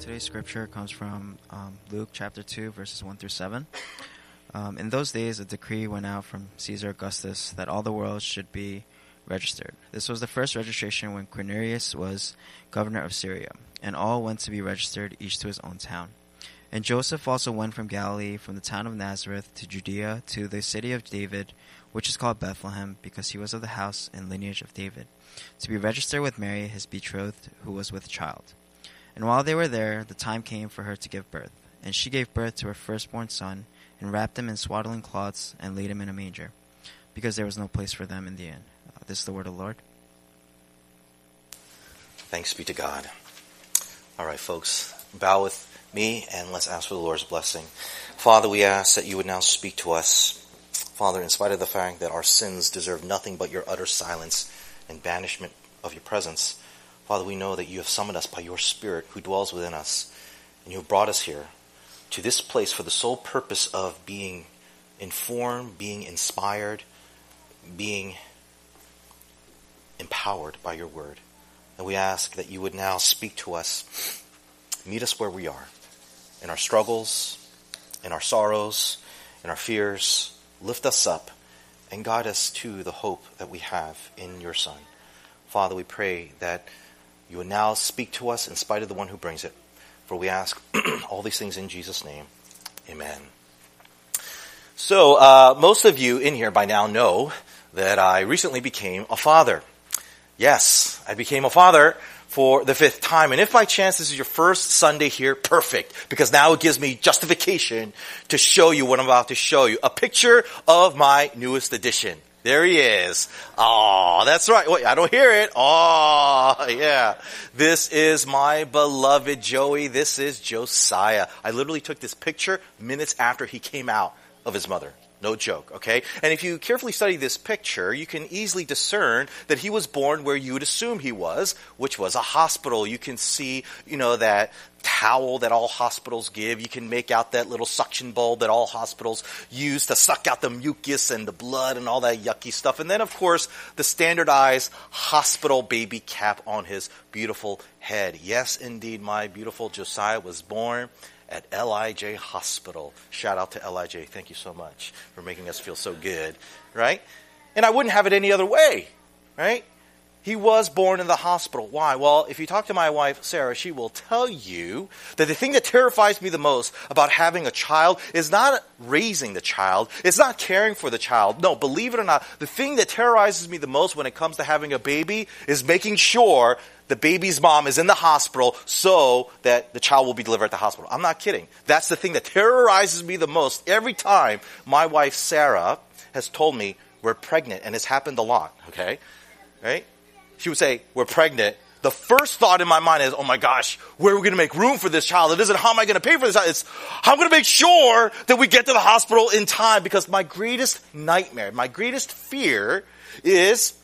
Today's scripture comes from um, Luke chapter 2, verses 1 through 7. Um, in those days, a decree went out from Caesar Augustus that all the world should be registered. This was the first registration when Quirinius was governor of Syria, and all went to be registered, each to his own town. And Joseph also went from Galilee, from the town of Nazareth to Judea, to the city of David, which is called Bethlehem, because he was of the house and lineage of David, to be registered with Mary, his betrothed, who was with child. And while they were there, the time came for her to give birth. And she gave birth to her firstborn son, and wrapped him in swaddling cloths, and laid him in a manger, because there was no place for them in the inn. Uh, this is the word of the Lord. Thanks be to God. All right, folks, bow with me and let's ask for the Lord's blessing. Father, we ask that you would now speak to us. Father, in spite of the fact that our sins deserve nothing but your utter silence and banishment of your presence, Father, we know that you have summoned us by your Spirit who dwells within us, and you have brought us here to this place for the sole purpose of being informed, being inspired, being empowered by your word. And we ask that you would now speak to us, meet us where we are, in our struggles, in our sorrows, in our fears, lift us up, and guide us to the hope that we have in your Son. Father, we pray that you will now speak to us in spite of the one who brings it. For we ask all these things in Jesus' name. Amen. So, uh, most of you in here by now know that I recently became a father. Yes, I became a father for the fifth time. And if by chance this is your first Sunday here, perfect. Because now it gives me justification to show you what I'm about to show you. A picture of my newest edition. There he is. Oh, that's right. Wait, I don't hear it. Oh, yeah. This is my beloved Joey. This is Josiah. I literally took this picture minutes after he came out of his mother. No joke, okay? And if you carefully study this picture, you can easily discern that he was born where you would assume he was, which was a hospital. You can see, you know, that towel that all hospitals give. You can make out that little suction bulb that all hospitals use to suck out the mucus and the blood and all that yucky stuff. And then, of course, the standardized hospital baby cap on his beautiful head. Yes, indeed, my beautiful Josiah was born at LIJ Hospital. Shout out to LIJ. Thank you so much for making us feel so good, right? And I wouldn't have it any other way, right? He was born in the hospital. Why? Well, if you talk to my wife, Sarah, she will tell you that the thing that terrifies me the most about having a child is not raising the child. It's not caring for the child. No, believe it or not, the thing that terrorizes me the most when it comes to having a baby is making sure the baby's mom is in the hospital so that the child will be delivered at the hospital. I'm not kidding. That's the thing that terrorizes me the most every time my wife, Sarah, has told me we're pregnant, and it's happened a lot, okay? Right? She would say, We're pregnant. The first thought in my mind is, Oh my gosh, where are we going to make room for this child? It isn't how am I going to pay for this child? It's how I'm going to make sure that we get to the hospital in time because my greatest nightmare, my greatest fear is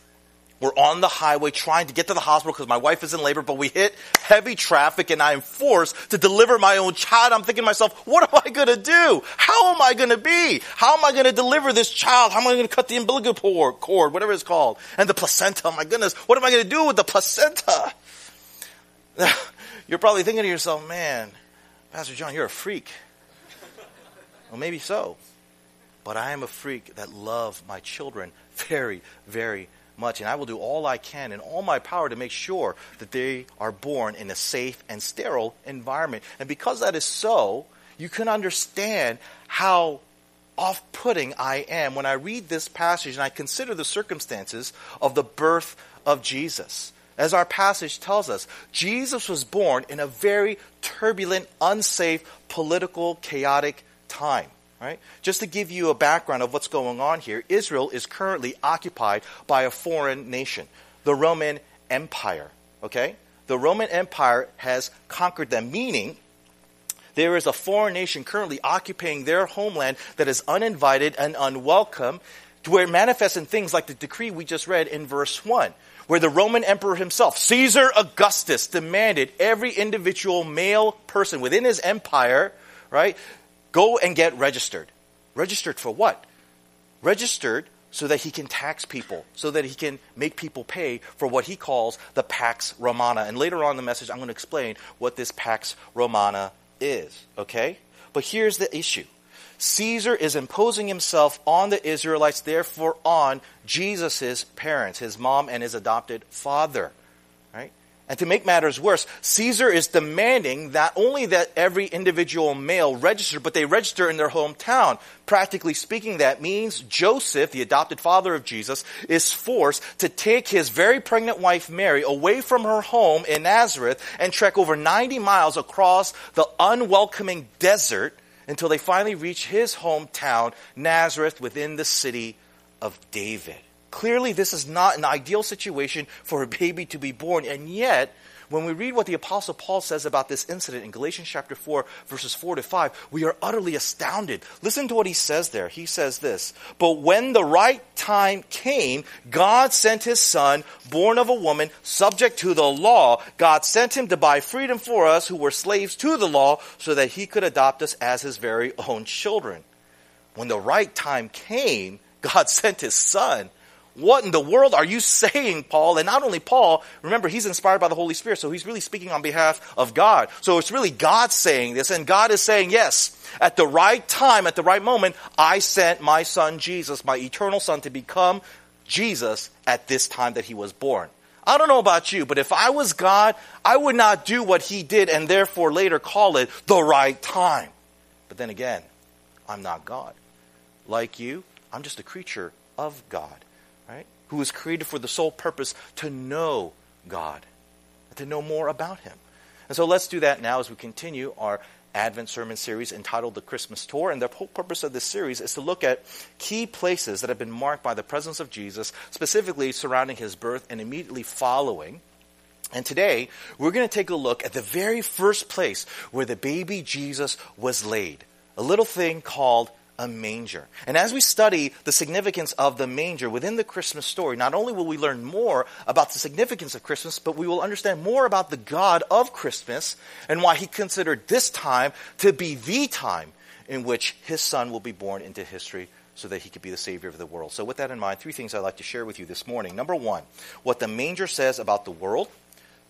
we're on the highway trying to get to the hospital because my wife is in labor, but we hit heavy traffic and I am forced to deliver my own child. I'm thinking to myself, what am I going to do? How am I going to be? How am I going to deliver this child? How am I going to cut the umbilical cord, whatever it's called? And the placenta, my goodness, what am I going to do with the placenta? You're probably thinking to yourself, man, Pastor John, you're a freak. Well, maybe so. But I am a freak that love my children very, very much, and I will do all I can in all my power to make sure that they are born in a safe and sterile environment. And because that is so, you can understand how off putting I am when I read this passage and I consider the circumstances of the birth of Jesus. As our passage tells us, Jesus was born in a very turbulent, unsafe, political, chaotic time. Right? Just to give you a background of what's going on here, Israel is currently occupied by a foreign nation, the Roman Empire. Okay? The Roman Empire has conquered them, meaning there is a foreign nation currently occupying their homeland that is uninvited and unwelcome, to where it manifests in things like the decree we just read in verse 1, where the Roman emperor himself, Caesar Augustus, demanded every individual male person within his empire, right, Go and get registered. Registered for what? Registered so that he can tax people, so that he can make people pay for what he calls the Pax Romana. And later on in the message, I'm going to explain what this Pax Romana is, okay? But here's the issue Caesar is imposing himself on the Israelites, therefore on Jesus' parents, his mom and his adopted father. And to make matters worse, Caesar is demanding not only that every individual male register, but they register in their hometown. Practically speaking, that means Joseph, the adopted father of Jesus, is forced to take his very pregnant wife Mary away from her home in Nazareth and trek over 90 miles across the unwelcoming desert until they finally reach his hometown, Nazareth, within the city of David. Clearly, this is not an ideal situation for a baby to be born, and yet, when we read what the apostle Paul says about this incident in Galatians chapter 4 verses 4 to 5, we are utterly astounded. Listen to what he says there. He says this, "But when the right time came, God sent his son, born of a woman, subject to the law. God sent him to buy freedom for us who were slaves to the law so that he could adopt us as his very own children." When the right time came, God sent his son what in the world are you saying, Paul? And not only Paul, remember, he's inspired by the Holy Spirit, so he's really speaking on behalf of God. So it's really God saying this, and God is saying, yes, at the right time, at the right moment, I sent my son Jesus, my eternal son, to become Jesus at this time that he was born. I don't know about you, but if I was God, I would not do what he did and therefore later call it the right time. But then again, I'm not God. Like you, I'm just a creature of God who was created for the sole purpose to know God, to know more about Him. And so let's do that now as we continue our Advent sermon series entitled The Christmas Tour. And the whole purpose of this series is to look at key places that have been marked by the presence of Jesus, specifically surrounding his birth and immediately following. And today, we're going to take a look at the very first place where the baby Jesus was laid, a little thing called a manger. And as we study the significance of the manger within the Christmas story, not only will we learn more about the significance of Christmas, but we will understand more about the God of Christmas and why he considered this time to be the time in which his son will be born into history so that he could be the savior of the world. So with that in mind, three things I'd like to share with you this morning. Number 1, what the manger says about the world.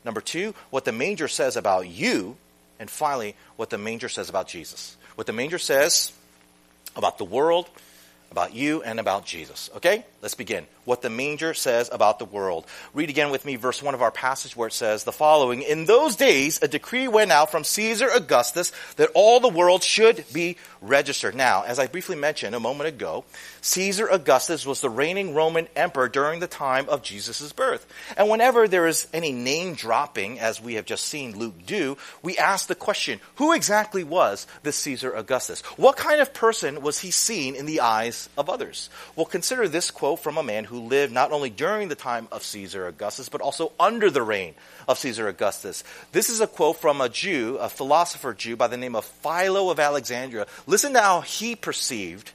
Number 2, what the manger says about you, and finally, what the manger says about Jesus. What the manger says about the world, about you, and about Jesus. Okay? Let's begin. What the manger says about the world. Read again with me verse 1 of our passage where it says the following In those days, a decree went out from Caesar Augustus that all the world should be registered. Now, as I briefly mentioned a moment ago, Caesar Augustus was the reigning Roman emperor during the time of Jesus' birth. And whenever there is any name dropping, as we have just seen Luke do, we ask the question who exactly was this Caesar Augustus? What kind of person was he seen in the eyes of others? Well, consider this quote from a man who lived not only during the time of Caesar Augustus, but also under the reign of Caesar Augustus. This is a quote from a Jew, a philosopher Jew by the name of Philo of Alexandria. Listen to how he perceived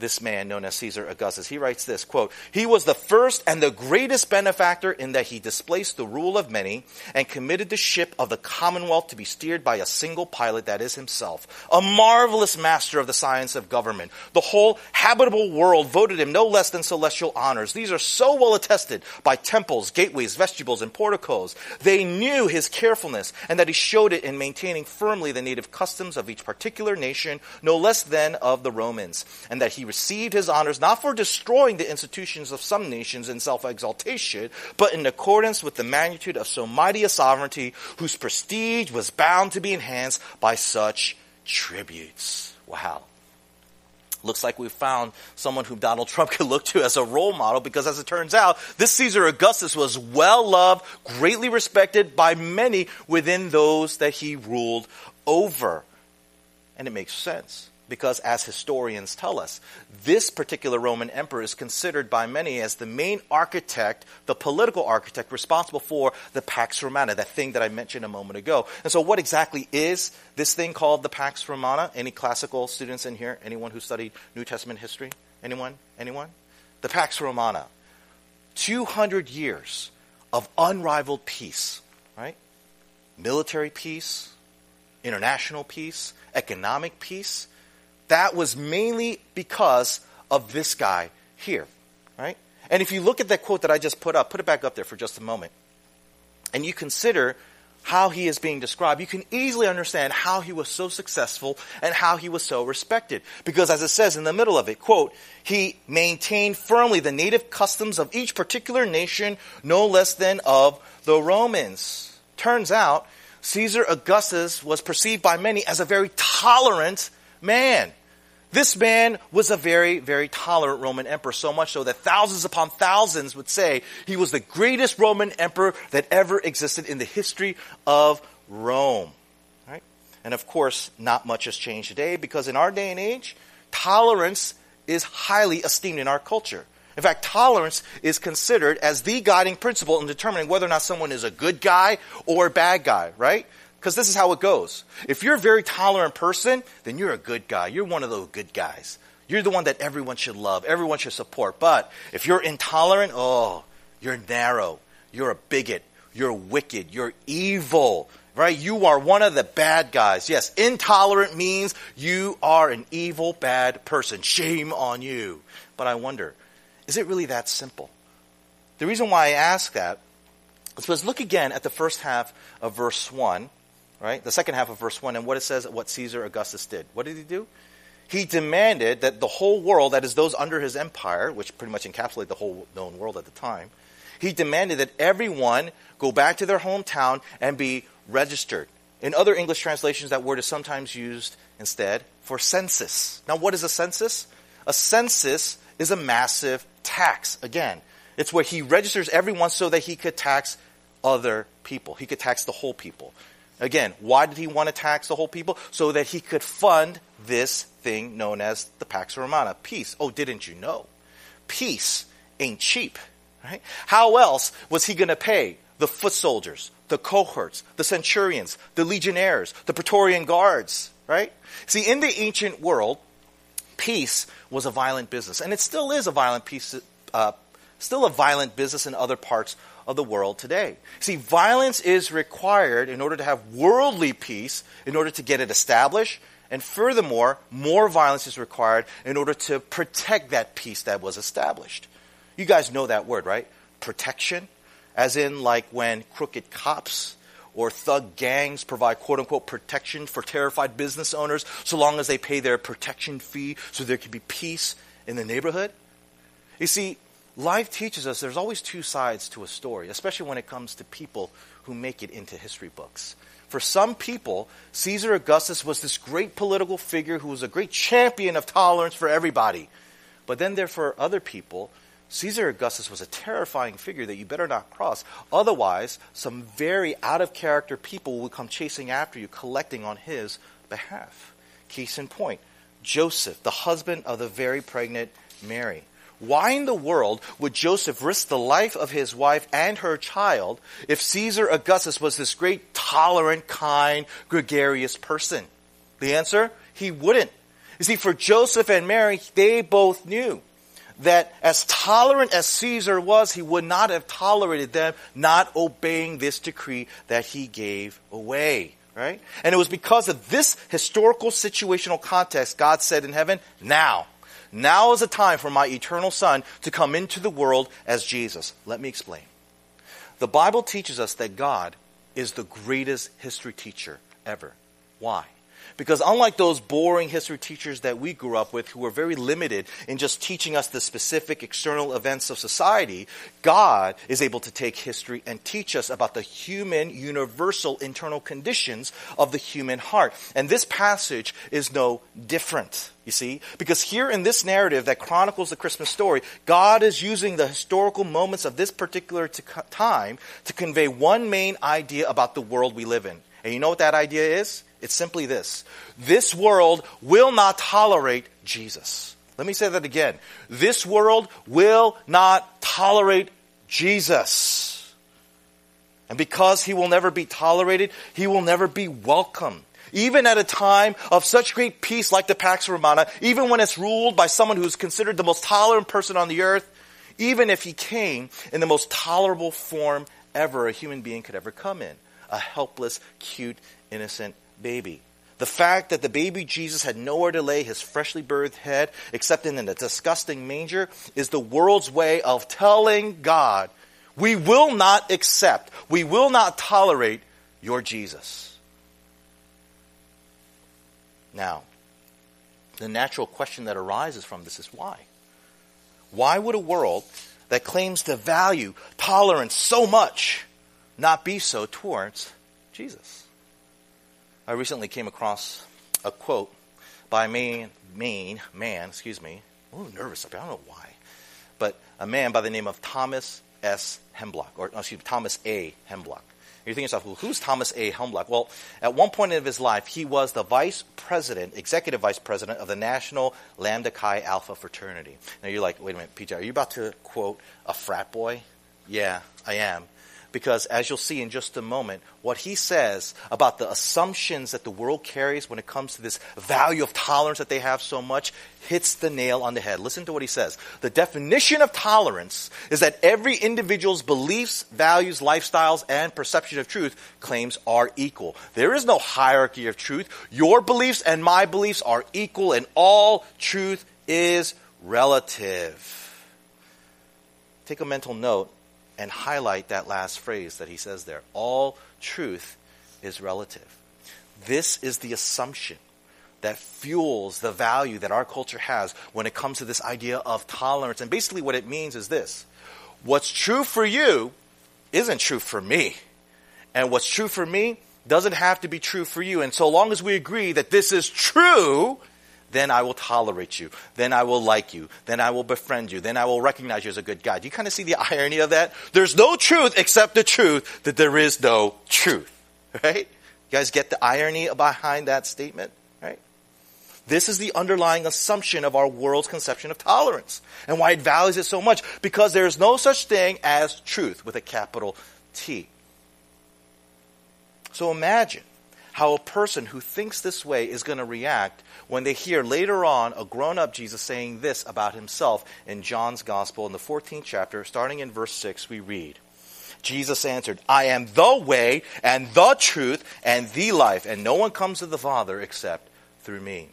this man known as Caesar Augustus. He writes this quote, He was the first and the greatest benefactor in that he displaced the rule of many and committed the ship of the commonwealth to be steered by a single pilot, that is himself. A marvelous master of the science of government. The whole habitable world voted him no less than celestial honors. These are so well attested by temples, gateways, vestibules, and porticos. They knew his carefulness and that he showed it in maintaining firmly the native customs of each particular nation, no less than of the Romans, and that he received his honors not for destroying the institutions of some nations in self exaltation, but in accordance with the magnitude of so mighty a sovereignty, whose prestige was bound to be enhanced by such tributes. Wow. Looks like we've found someone whom Donald Trump could look to as a role model because, as it turns out, this Caesar Augustus was well loved, greatly respected by many within those that he ruled over. And it makes sense because, as historians tell us, this particular Roman emperor is considered by many as the main architect, the political architect responsible for the Pax Romana, that thing that I mentioned a moment ago. And so, what exactly is this thing called the Pax Romana? Any classical students in here? Anyone who studied New Testament history? Anyone? Anyone? The Pax Romana. 200 years of unrivaled peace, right? Military peace, international peace, economic peace, that was mainly because of this guy here. Right? And if you look at that quote that I just put up, put it back up there for just a moment, and you consider how he is being described, you can easily understand how he was so successful and how he was so respected. Because as it says in the middle of it, quote, he maintained firmly the native customs of each particular nation, no less than of the Romans. Turns out, Caesar Augustus was perceived by many as a very tolerant man. This man was a very, very tolerant Roman emperor, so much so that thousands upon thousands would say he was the greatest Roman emperor that ever existed in the history of Rome. Right? And of course, not much has changed today because in our day and age, tolerance is highly esteemed in our culture. In fact, tolerance is considered as the guiding principle in determining whether or not someone is a good guy or a bad guy, right? Because this is how it goes. If you're a very tolerant person, then you're a good guy. You're one of those good guys. You're the one that everyone should love, everyone should support. But if you're intolerant, oh, you're narrow. You're a bigot. You're wicked. You're evil. Right? You are one of the bad guys. Yes, intolerant means you are an evil, bad person. Shame on you. But I wonder, is it really that simple? The reason why I ask that is because look again at the first half of verse 1 right? The second half of verse 1 and what it says what Caesar Augustus did. What did he do? He demanded that the whole world, that is those under his empire, which pretty much encapsulated the whole known world at the time, he demanded that everyone go back to their hometown and be registered. In other English translations, that word is sometimes used instead for census. Now, what is a census? A census is a massive tax. Again, it's where he registers everyone so that he could tax other people. He could tax the whole people. Again, why did he want to tax the whole people? So that he could fund this thing known as the Pax Romana, peace. Oh, didn't you know? Peace ain't cheap, right? How else was he going to pay the foot soldiers, the cohorts, the centurions, the legionnaires, the Praetorian guards, right? See, in the ancient world, peace was a violent business, and it still is a violent piece, uh, still a violent business in other parts of the world today. See, violence is required in order to have worldly peace, in order to get it established, and furthermore, more violence is required in order to protect that peace that was established. You guys know that word, right? Protection, as in like when crooked cops or thug gangs provide quote unquote protection for terrified business owners so long as they pay their protection fee so there can be peace in the neighborhood. You see, life teaches us there's always two sides to a story, especially when it comes to people who make it into history books. For some people, Caesar Augustus was this great political figure who was a great champion of tolerance for everybody. But then there for other people, Caesar Augustus was a terrifying figure that you better not cross. Otherwise, some very out of character people will come chasing after you, collecting on his behalf. Case in point Joseph, the husband of the very pregnant Mary. Why in the world would Joseph risk the life of his wife and her child if Caesar Augustus was this great, tolerant, kind, gregarious person? The answer? He wouldn't. You see, for Joseph and Mary, they both knew that as tolerant as Caesar was, he would not have tolerated them not obeying this decree that he gave away. Right? And it was because of this historical situational context, God said in heaven, now now is the time for my eternal Son to come into the world as Jesus. Let me explain. The Bible teaches us that God is the greatest history teacher ever. Why? Because unlike those boring history teachers that we grew up with who were very limited in just teaching us the specific external events of society, God is able to take history and teach us about the human, universal internal conditions of the human heart. And this passage is no different. You see? Because here in this narrative that chronicles the Christmas story, God is using the historical moments of this particular t- time to convey one main idea about the world we live in. And you know what that idea is? It's simply this this world will not tolerate Jesus. Let me say that again. This world will not tolerate Jesus. And because he will never be tolerated, he will never be welcome. Even at a time of such great peace like the Pax Romana, even when it's ruled by someone who's considered the most tolerant person on the earth, even if he came in the most tolerable form ever a human being could ever come in a helpless, cute, innocent baby. The fact that the baby Jesus had nowhere to lay his freshly birthed head except in a disgusting manger is the world's way of telling God, we will not accept, we will not tolerate your Jesus. Now, the natural question that arises from this is why? Why would a world that claims to value tolerance so much not be so towards Jesus? I recently came across a quote by a main, main man, excuse me, I'm a little nervous, I don't know why, but a man by the name of Thomas S. Helmbock, or excuse me, Thomas A. Helmbock. You're thinking to yourself, well, who's Thomas A. Helmbock? Well, at one point of his life, he was the vice president, executive vice president of the National Lambda Chi Alpha fraternity. Now you're like, wait a minute, PJ, are you about to quote a frat boy? Yeah, I am because as you'll see in just a moment, what he says about the assumptions that the world carries when it comes to this value of tolerance that they have so much hits the nail on the head. Listen to what he says. The definition of tolerance is that every individual's beliefs, values, lifestyles, and perception of truth claims are equal. There is no hierarchy of truth. Your beliefs and my beliefs are equal, and all truth is relative. Take a mental note and highlight that last phrase that he says there. All truth is relative. This is the assumption that fuels the value that our culture has when it comes to this idea of tolerance. And basically, what it means is this what's true for you isn't true for me. And what's true for me doesn't have to be true for you. And so long as we agree that this is true, then I will tolerate you. Then I will like you. Then I will befriend you. Then I will recognize you as a good guy. Do you kind of see the irony of that? There's no truth except the truth that there is no truth. Right? You guys get the irony behind that statement? Right? This is the underlying assumption of our world's conception of tolerance and why it values it so much because there is no such thing as truth with a capital T. So imagine how a person who thinks this way is going to react when they hear later on a grown up Jesus saying this about himself in John's Gospel in the 14th chapter, starting in verse 6, we read. Jesus answered, I am the way and the truth and the life, and no one comes to the Father except through me.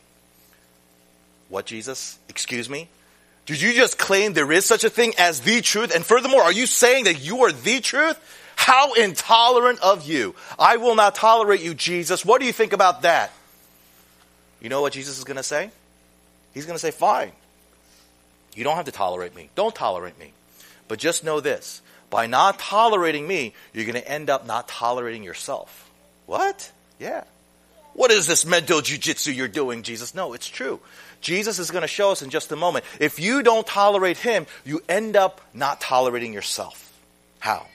What, Jesus? Excuse me? Did you just claim there is such a thing as the truth? And furthermore, are you saying that you are the truth? How intolerant of you. I will not tolerate you, Jesus. What do you think about that? You know what Jesus is going to say? He's going to say, Fine. You don't have to tolerate me. Don't tolerate me. But just know this by not tolerating me, you're going to end up not tolerating yourself. What? Yeah. What is this mental jujitsu you're doing, Jesus? No, it's true. Jesus is going to show us in just a moment. If you don't tolerate him, you end up not tolerating yourself. How?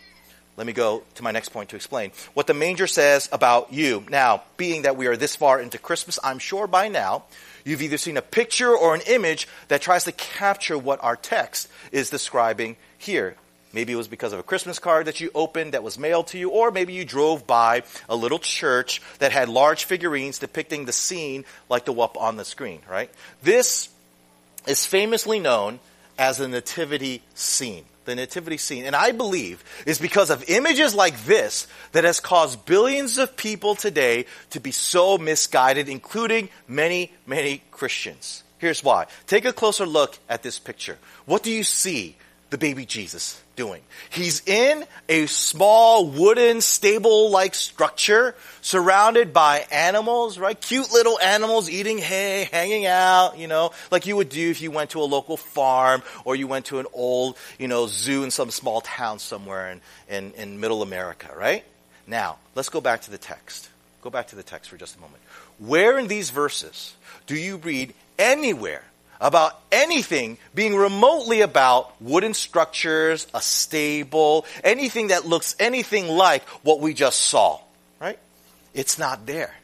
Let me go to my next point to explain what the manger says about you. Now, being that we are this far into Christmas, I'm sure by now you've either seen a picture or an image that tries to capture what our text is describing here. Maybe it was because of a Christmas card that you opened that was mailed to you, or maybe you drove by a little church that had large figurines depicting the scene like the up on the screen, right? This is famously known as the nativity scene the nativity scene, and I believe is because of images like this that has caused billions of people today to be so misguided, including many, many Christians. Here's why. Take a closer look at this picture. What do you see the baby Jesus doing? He's in a small wooden stable like structure surrounded by animals, right? Cute little animals eating hay, hanging out, you know, like you would do if you went to a local farm or you went to an old, you know, zoo in some small town somewhere in, in, in middle America, right? Now, let's go back to the text. Go back to the text for just a moment. Where in these verses do you read anywhere about anything being remotely about wooden structures, a stable, anything that looks anything like what we just saw, right? It's not there.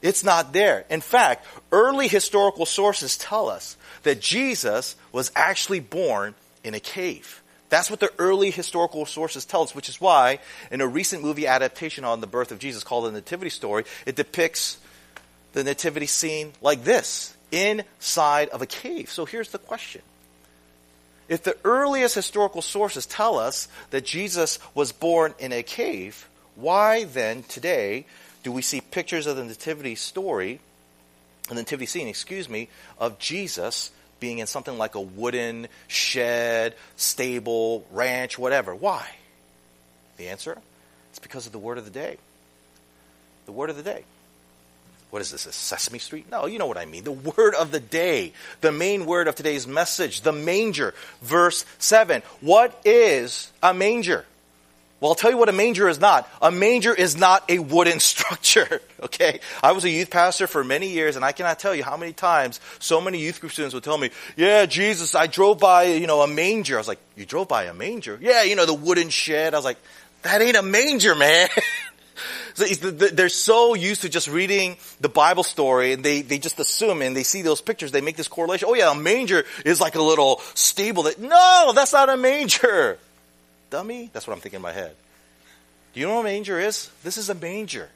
It's not there. In fact, early historical sources tell us that Jesus was actually born in a cave. That's what the early historical sources tell us, which is why in a recent movie adaptation on the birth of Jesus called The Nativity Story, it depicts the nativity scene like this inside of a cave. So here's the question. If the earliest historical sources tell us that Jesus was born in a cave, why then today do we see pictures of the nativity story, the nativity scene, excuse me, of Jesus being in something like a wooden shed, stable, ranch, whatever. Why? The answer? It's because of the word of the day. The word of the day. What is this, a Sesame Street? No, you know what I mean. The word of the day. The main word of today's message. The manger. Verse 7. What is a manger? Well, I'll tell you what a manger is not. A manger is not a wooden structure. Okay? I was a youth pastor for many years, and I cannot tell you how many times so many youth group students would tell me, Yeah, Jesus, I drove by, you know, a manger. I was like, You drove by a manger? Yeah, you know, the wooden shed. I was like, That ain't a manger, man. They're so used to just reading the Bible story and they, they just assume and they see those pictures, they make this correlation. Oh yeah, a manger is like a little stable that, no, that's not a manger. Dummy? That's what I'm thinking in my head. Do you know what a manger is? This is a manger,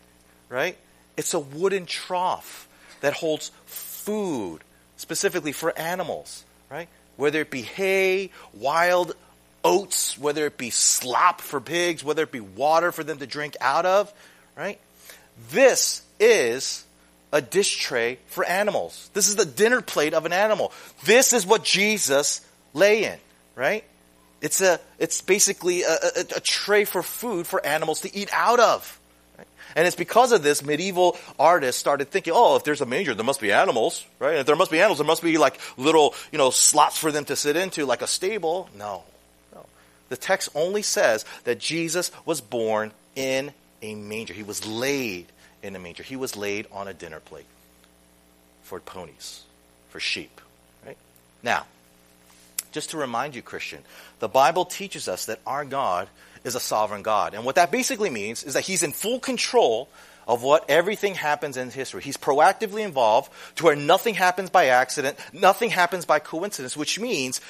right? It's a wooden trough that holds food, specifically for animals, right? Whether it be hay, wild oats, whether it be slop for pigs, whether it be water for them to drink out of, right? This is a dish tray for animals. This is the dinner plate of an animal. This is what Jesus lay in, right? It's a, it's basically a, a, a tray for food for animals to eat out of. And it's because of this medieval artists started thinking, oh, if there's a manger, there must be animals, right? If there must be animals, there must be like little, you know, slots for them to sit into, like a stable. No, no. The text only says that Jesus was born in a manger. He was laid in a manger. He was laid on a dinner plate for ponies, for sheep, right? Now, just to remind you, Christian, the Bible teaches us that our God is a sovereign God. And what that basically means is that He's in full control of what everything happens in history. He's proactively involved to where nothing happens by accident, nothing happens by coincidence, which means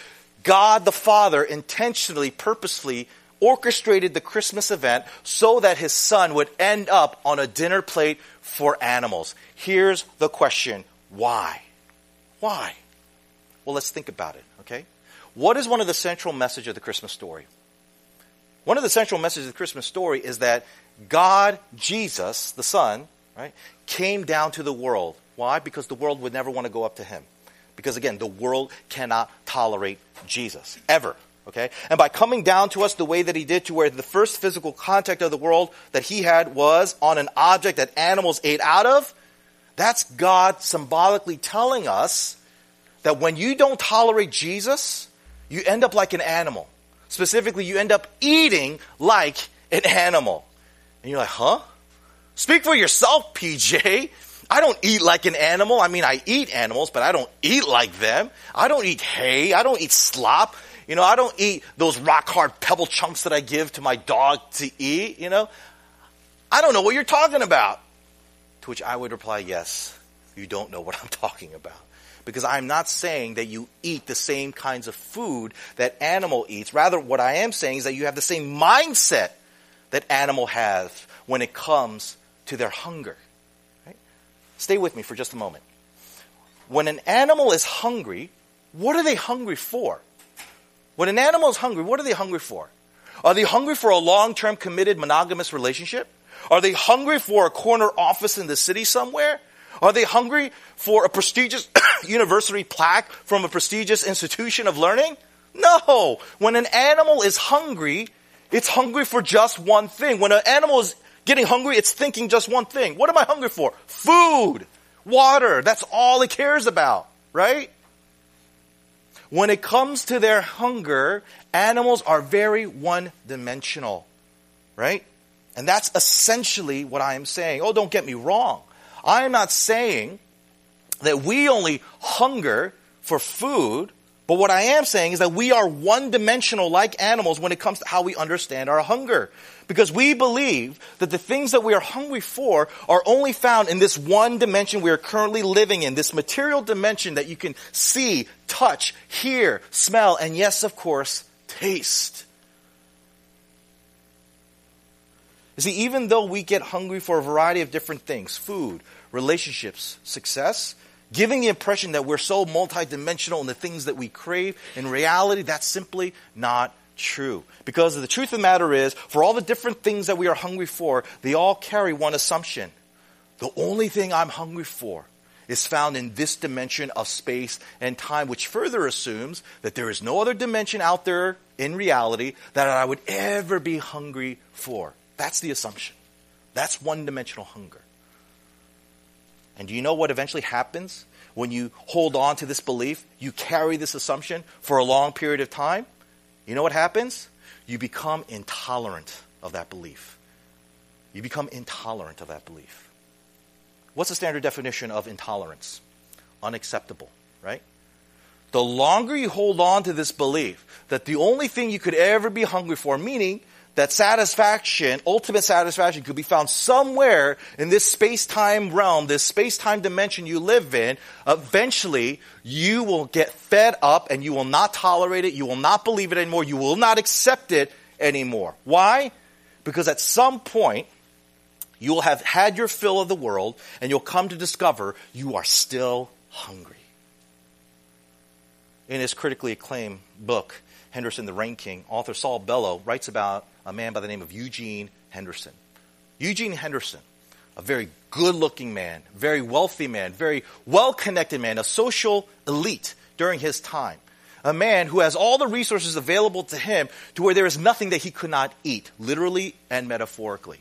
God the Father intentionally, purposely orchestrated the Christmas event so that his son would end up on a dinner plate for animals. Here's the question why? Why? Well, let's think about it, okay? What is one of the central message of the Christmas story? One of the central messages of the Christmas story is that God, Jesus, the Son, right, came down to the world. Why? Because the world would never want to go up to him. Because again, the world cannot tolerate Jesus. Ever. Okay? And by coming down to us the way that he did to where the first physical contact of the world that he had was on an object that animals ate out of, that's God symbolically telling us that when you don't tolerate Jesus, you end up like an animal. Specifically, you end up eating like an animal. And you're like, huh? Speak for yourself, PJ. I don't eat like an animal. I mean, I eat animals, but I don't eat like them. I don't eat hay. I don't eat slop. You know, I don't eat those rock hard pebble chunks that I give to my dog to eat, you know. I don't know what you're talking about. To which I would reply, yes, you don't know what I'm talking about because I'm not saying that you eat the same kinds of food that animal eats. Rather, what I am saying is that you have the same mindset that animal has when it comes to their hunger. Right? Stay with me for just a moment. When an animal is hungry, what are they hungry for? When an animal is hungry, what are they hungry for? Are they hungry for a long-term committed monogamous relationship? Are they hungry for a corner office in the city somewhere? Are they hungry for a prestigious university plaque from a prestigious institution of learning? No. When an animal is hungry, it's hungry for just one thing. When an animal is getting hungry, it's thinking just one thing. What am I hungry for? Food, water. That's all it cares about, right? When it comes to their hunger, animals are very one dimensional, right? And that's essentially what I am saying. Oh, don't get me wrong. I am not saying that we only hunger for food, but what I am saying is that we are one dimensional like animals when it comes to how we understand our hunger. Because we believe that the things that we are hungry for are only found in this one dimension we are currently living in, this material dimension that you can see, touch, hear, smell, and yes, of course, taste. You see, even though we get hungry for a variety of different things food, relationships, success giving the impression that we're so multidimensional in the things that we crave, in reality, that's simply not true. Because the truth of the matter is, for all the different things that we are hungry for, they all carry one assumption. The only thing I'm hungry for is found in this dimension of space and time, which further assumes that there is no other dimension out there in reality that I would ever be hungry for. That's the assumption. That's one dimensional hunger. And do you know what eventually happens when you hold on to this belief? You carry this assumption for a long period of time. You know what happens? You become intolerant of that belief. You become intolerant of that belief. What's the standard definition of intolerance? Unacceptable, right? The longer you hold on to this belief that the only thing you could ever be hungry for, meaning that satisfaction, ultimate satisfaction, could be found somewhere in this space time realm, this space time dimension you live in, eventually you will get fed up and you will not tolerate it. You will not believe it anymore. You will not accept it anymore. Why? Because at some point, you will have had your fill of the world and you'll come to discover you are still hungry. In his critically acclaimed book, Henderson the Rain King, author Saul Bellow writes about a man by the name of Eugene Henderson. Eugene Henderson, a very good looking man, very wealthy man, very well connected man, a social elite during his time. A man who has all the resources available to him to where there is nothing that he could not eat, literally and metaphorically.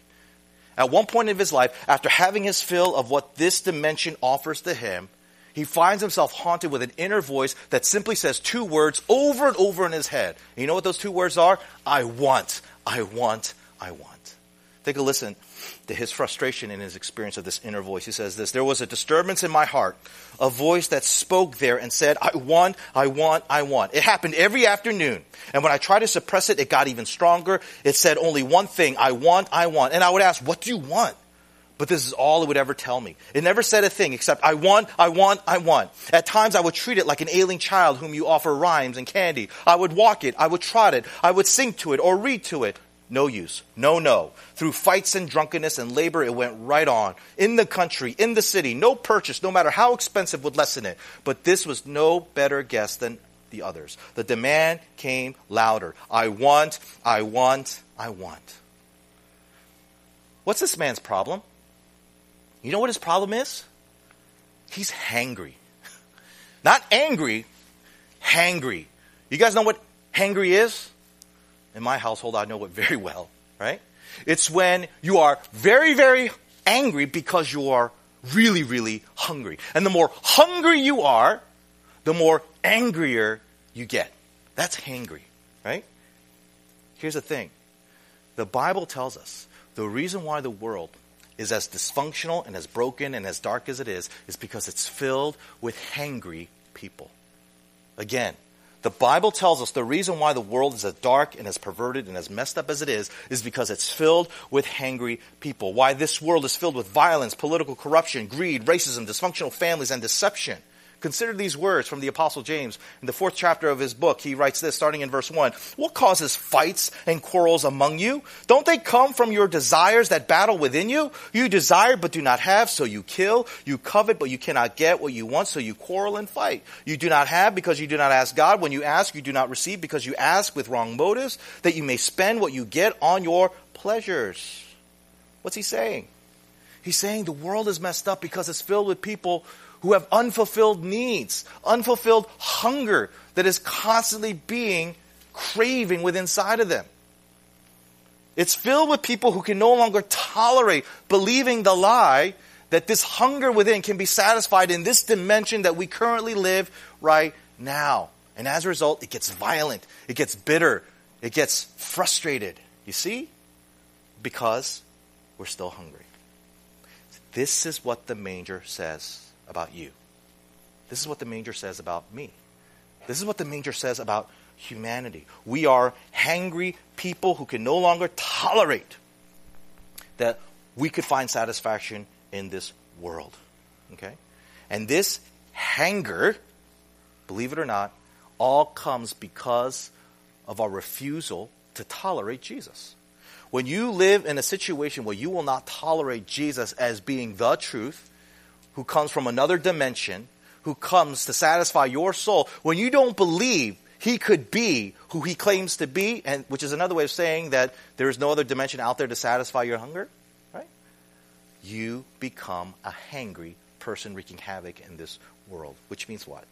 At one point in his life, after having his fill of what this dimension offers to him, he finds himself haunted with an inner voice that simply says two words over and over in his head. And you know what those two words are? I want, I want, I want. Take a listen to his frustration in his experience of this inner voice. He says this There was a disturbance in my heart, a voice that spoke there and said, I want, I want, I want. It happened every afternoon. And when I tried to suppress it, it got even stronger. It said only one thing I want, I want. And I would ask, What do you want? But this is all it would ever tell me. It never said a thing except, I want, I want, I want. At times I would treat it like an ailing child whom you offer rhymes and candy. I would walk it, I would trot it, I would sing to it or read to it. No use. No, no. Through fights and drunkenness and labor, it went right on. In the country, in the city, no purchase, no matter how expensive, would lessen it. But this was no better guess than the others. The demand came louder. I want, I want, I want. What's this man's problem? You know what his problem is? He's hangry. Not angry, hangry. You guys know what hangry is? In my household, I know it very well, right? It's when you are very, very angry because you are really, really hungry. And the more hungry you are, the more angrier you get. That's hangry, right? Here's the thing the Bible tells us the reason why the world is as dysfunctional and as broken and as dark as it is, is because it's filled with hangry people. Again, the Bible tells us the reason why the world is as dark and as perverted and as messed up as it is is because it's filled with hangry people. Why this world is filled with violence, political corruption, greed, racism, dysfunctional families, and deception. Consider these words from the Apostle James. In the fourth chapter of his book, he writes this, starting in verse 1. What causes fights and quarrels among you? Don't they come from your desires that battle within you? You desire but do not have, so you kill. You covet but you cannot get what you want, so you quarrel and fight. You do not have because you do not ask God. When you ask, you do not receive because you ask with wrong motives, that you may spend what you get on your pleasures. What's he saying? He's saying the world is messed up because it's filled with people who have unfulfilled needs, unfulfilled hunger that is constantly being craving within inside of them. It's filled with people who can no longer tolerate believing the lie that this hunger within can be satisfied in this dimension that we currently live right now. And as a result, it gets violent, it gets bitter, it gets frustrated. You see? Because we're still hungry. This is what the manger says about you. This is what the manger says about me. This is what the manger says about humanity. We are hangry people who can no longer tolerate that we could find satisfaction in this world. Okay? And this hanger, believe it or not, all comes because of our refusal to tolerate Jesus. When you live in a situation where you will not tolerate Jesus as being the truth, who comes from another dimension, who comes to satisfy your soul, when you don't believe he could be who he claims to be, and which is another way of saying that there is no other dimension out there to satisfy your hunger, right? you become a hangry person wreaking havoc in this world. Which means what?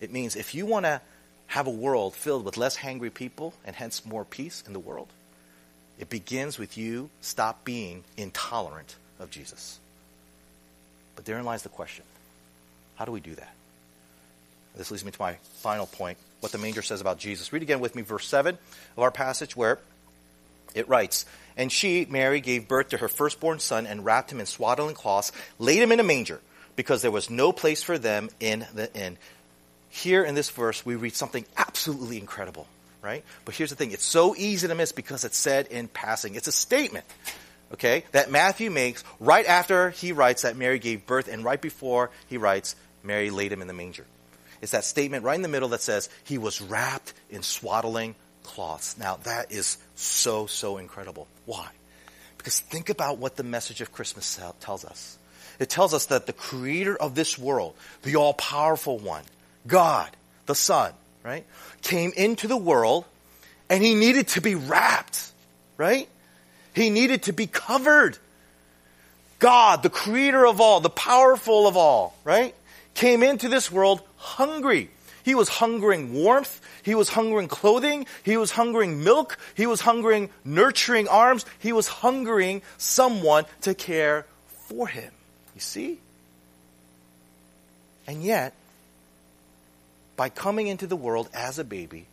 It means if you want to have a world filled with less hangry people and hence more peace in the world, it begins with you stop being intolerant of Jesus. But therein lies the question how do we do that? This leads me to my final point what the manger says about Jesus. Read again with me verse 7 of our passage where it writes, And she, Mary, gave birth to her firstborn son and wrapped him in swaddling cloths, laid him in a manger, because there was no place for them in the inn. Here in this verse, we read something absolutely incredible, right? But here's the thing it's so easy to miss because it's said in passing. It's a statement, okay, that Matthew makes right after he writes that Mary gave birth and right before he writes, Mary laid him in the manger. It's that statement right in the middle that says, He was wrapped in swaddling cloths. Now, that is so, so incredible. Why? Because think about what the message of Christmas tells us. It tells us that the creator of this world, the all powerful one, God, the Son, right, came into the world and he needed to be wrapped, right? He needed to be covered. God, the creator of all, the powerful of all, right, came into this world hungry. He was hungering warmth. He was hungering clothing. He was hungering milk. He was hungering nurturing arms. He was hungering someone to care for him. You see? And yet, by coming into the world as a baby,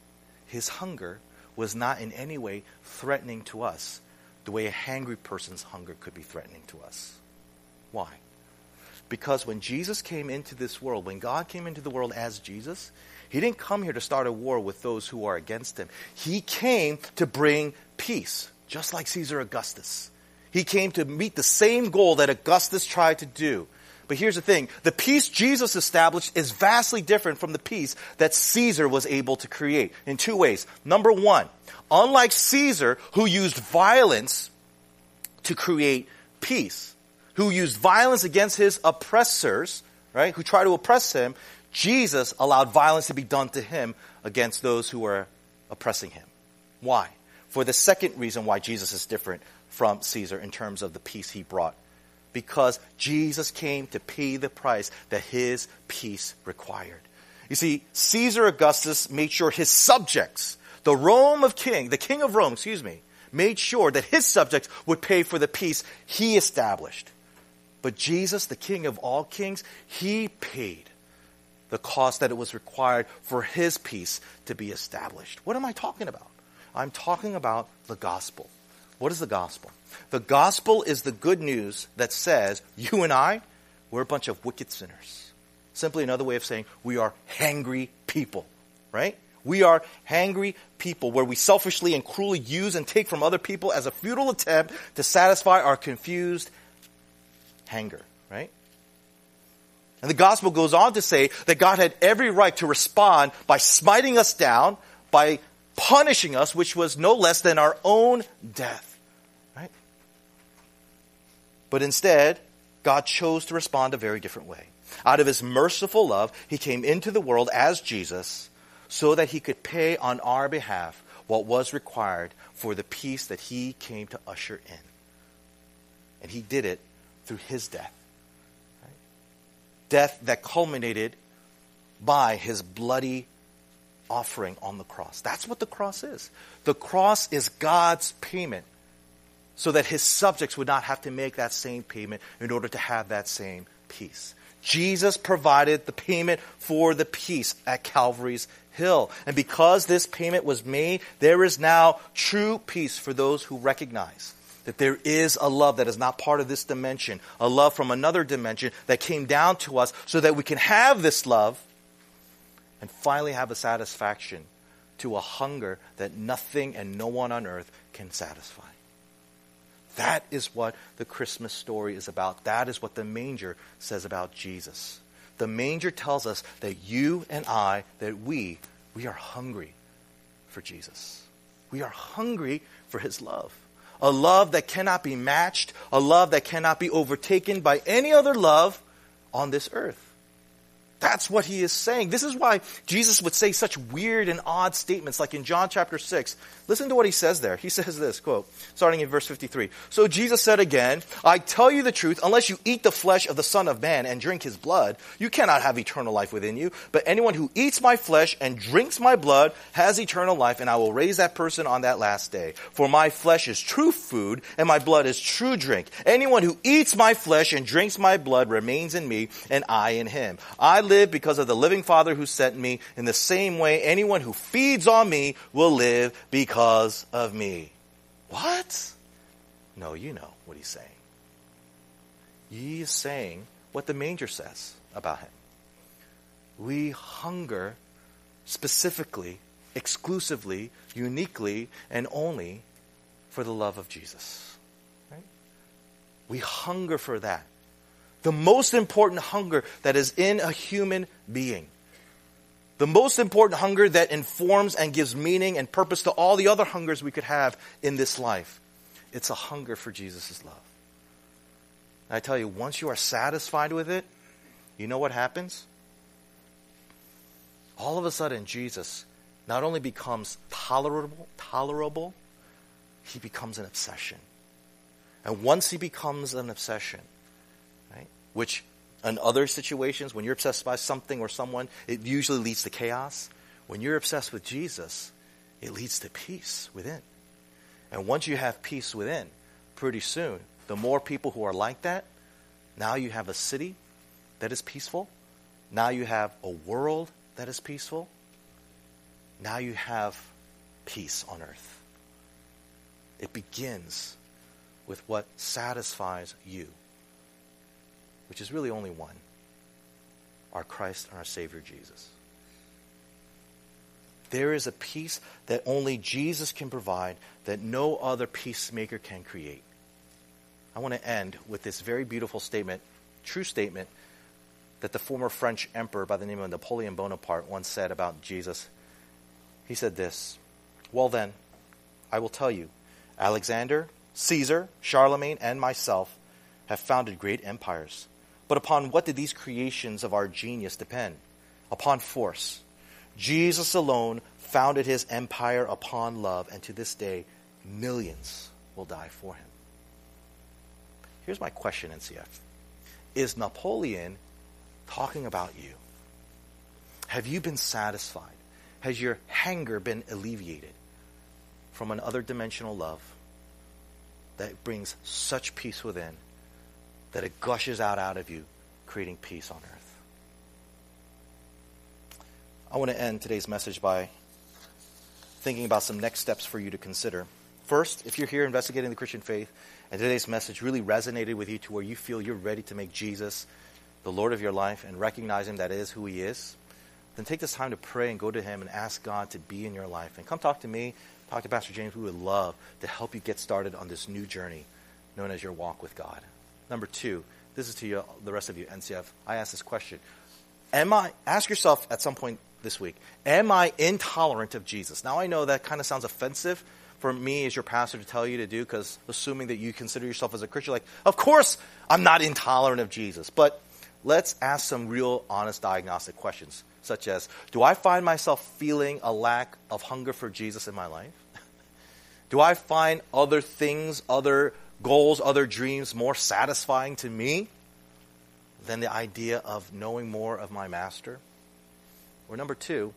his hunger was not in any way threatening to us the way a hangry person's hunger could be threatening to us. Why? Because when Jesus came into this world, when God came into the world as Jesus, he didn't come here to start a war with those who are against him. He came to bring peace, just like Caesar Augustus. He came to meet the same goal that Augustus tried to do. But here's the thing the peace Jesus established is vastly different from the peace that Caesar was able to create in two ways. Number one, unlike Caesar, who used violence to create peace, who used violence against his oppressors, right, who tried to oppress him, Jesus allowed violence to be done to him against those who were oppressing him. Why? For the second reason why Jesus is different from Caesar in terms of the peace he brought. Because Jesus came to pay the price that his peace required. You see, Caesar Augustus made sure his subjects, the Rome of king, the king of Rome, excuse me, made sure that his subjects would pay for the peace he established. But Jesus, the King of all kings, he paid the cost that it was required for his peace to be established. What am I talking about? I'm talking about the gospel. What is the gospel? The gospel is the good news that says you and I, we're a bunch of wicked sinners. Simply another way of saying we are hangry people, right? We are hangry people where we selfishly and cruelly use and take from other people as a futile attempt to satisfy our confused Hanger, right? And the gospel goes on to say that God had every right to respond by smiting us down, by punishing us, which was no less than our own death? But instead, God chose to respond a very different way. Out of his merciful love, he came into the world as Jesus so that he could pay on our behalf what was required for the peace that he came to usher in. And he did it through his death. Death that culminated by his bloody offering on the cross. That's what the cross is. The cross is God's payment so that his subjects would not have to make that same payment in order to have that same peace. Jesus provided the payment for the peace at Calvary's Hill. And because this payment was made, there is now true peace for those who recognize that there is a love that is not part of this dimension, a love from another dimension that came down to us so that we can have this love and finally have a satisfaction to a hunger that nothing and no one on earth can satisfy. That is what the Christmas story is about. That is what the manger says about Jesus. The manger tells us that you and I, that we, we are hungry for Jesus. We are hungry for his love a love that cannot be matched, a love that cannot be overtaken by any other love on this earth. That's what he is saying. This is why Jesus would say such weird and odd statements, like in John chapter 6. Listen to what he says there. He says this, quote, starting in verse 53. So Jesus said again, I tell you the truth, unless you eat the flesh of the Son of Man and drink his blood, you cannot have eternal life within you. But anyone who eats my flesh and drinks my blood has eternal life, and I will raise that person on that last day. For my flesh is true food, and my blood is true drink. Anyone who eats my flesh and drinks my blood remains in me, and I in him. I live because of the living Father who sent me. In the same way, anyone who feeds on me will live because of me. What? No, you know what he's saying. He is saying what the manger says about him. We hunger specifically, exclusively, uniquely, and only for the love of Jesus. Right? We hunger for that the most important hunger that is in a human being. The most important hunger that informs and gives meaning and purpose to all the other hungers we could have in this life. It's a hunger for Jesus' love. And I tell you, once you are satisfied with it, you know what happens? All of a sudden, Jesus not only becomes tolerable, tolerable, he becomes an obsession. And once he becomes an obsession, which in other situations, when you're obsessed by something or someone, it usually leads to chaos. When you're obsessed with Jesus, it leads to peace within. And once you have peace within, pretty soon, the more people who are like that, now you have a city that is peaceful. Now you have a world that is peaceful. Now you have peace on earth. It begins with what satisfies you which is really only one our Christ and our Savior Jesus. There is a peace that only Jesus can provide that no other peacemaker can create. I want to end with this very beautiful statement, true statement, that the former French emperor by the name of Napoleon Bonaparte once said about Jesus. He said this Well, then, I will tell you, Alexander, Caesar, Charlemagne, and myself have founded great empires. But upon what did these creations of our genius depend? Upon force. Jesus alone founded his empire upon love, and to this day, millions will die for him. Here's my question, NCF Is Napoleon talking about you? Have you been satisfied? Has your hunger been alleviated from an other dimensional love that brings such peace within? That it gushes out out of you, creating peace on earth. I want to end today's message by thinking about some next steps for you to consider. First, if you're here investigating the Christian faith and today's message really resonated with you to where you feel you're ready to make Jesus the Lord of your life and recognize Him that is who He is, then take this time to pray and go to Him and ask God to be in your life. And come talk to me, talk to Pastor James. We would love to help you get started on this new journey known as your walk with God. Number two, this is to you, the rest of you, NCF. I ask this question. Am I, ask yourself at some point this week, am I intolerant of Jesus? Now I know that kind of sounds offensive for me as your pastor to tell you to do because assuming that you consider yourself as a Christian, like, of course I'm not intolerant of Jesus. But let's ask some real honest diagnostic questions, such as Do I find myself feeling a lack of hunger for Jesus in my life? do I find other things, other goals, other dreams more satisfying to me than the idea of knowing more of my master? Or number two,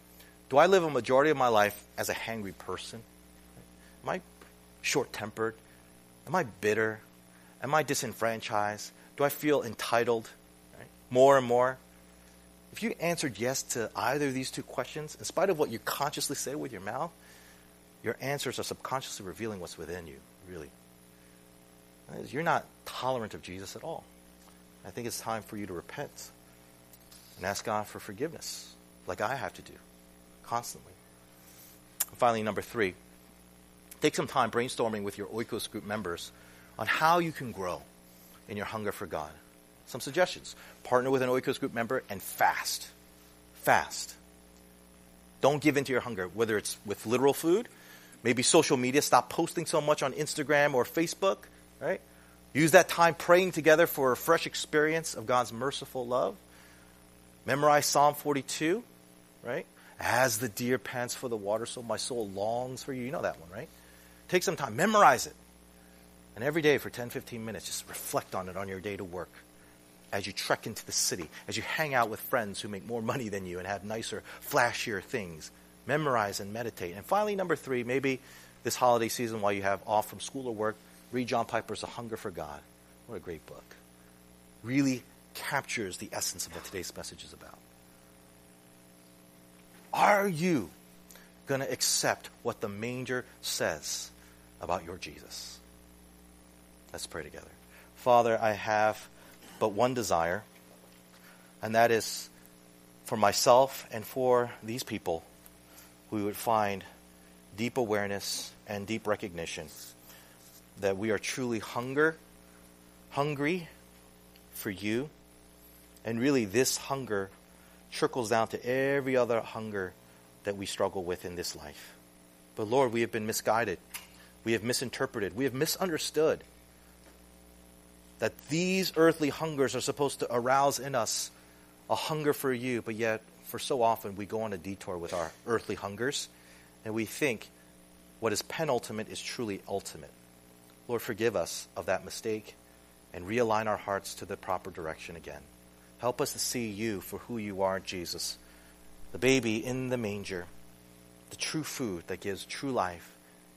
do I live a majority of my life as a hangry person? Am I short tempered? Am I bitter? Am I disenfranchised? Do I feel entitled right? more and more? If you answered yes to either of these two questions, in spite of what you consciously say with your mouth, your answers are subconsciously revealing what's within you, really is you're not tolerant of Jesus at all. I think it's time for you to repent and ask God for forgiveness, like I have to do constantly. And finally, number three, take some time brainstorming with your Oikos group members on how you can grow in your hunger for God. Some suggestions. Partner with an Oikos group member and fast. Fast. Don't give in to your hunger, whether it's with literal food, maybe social media. Stop posting so much on Instagram or Facebook right? Use that time praying together for a fresh experience of God's merciful love. Memorize Psalm 42, right? As the deer pants for the water, so my soul longs for you. You know that one, right? Take some time, memorize it. And every day for 10, 15 minutes, just reflect on it on your day to work. As you trek into the city, as you hang out with friends who make more money than you and have nicer, flashier things, memorize and meditate. And finally, number three, maybe this holiday season while you have off from school or work, read John Piper's A Hunger for God. What a great book. Really captures the essence of what today's message is about. Are you going to accept what the manger says about your Jesus? Let's pray together. Father, I have but one desire, and that is for myself and for these people, we would find deep awareness and deep recognition that we are truly hunger, hungry for you. And really, this hunger trickles down to every other hunger that we struggle with in this life. But Lord, we have been misguided. We have misinterpreted. We have misunderstood that these earthly hungers are supposed to arouse in us a hunger for you, but yet, for so often, we go on a detour with our earthly hungers and we think what is penultimate is truly ultimate. Lord, forgive us of that mistake and realign our hearts to the proper direction again. Help us to see you for who you are, Jesus, the baby in the manger, the true food that gives true life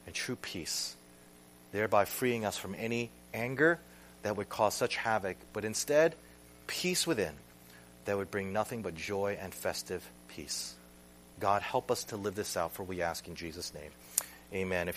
and true peace, thereby freeing us from any anger that would cause such havoc, but instead, peace within that would bring nothing but joy and festive peace. God, help us to live this out, for we ask in Jesus' name. Amen.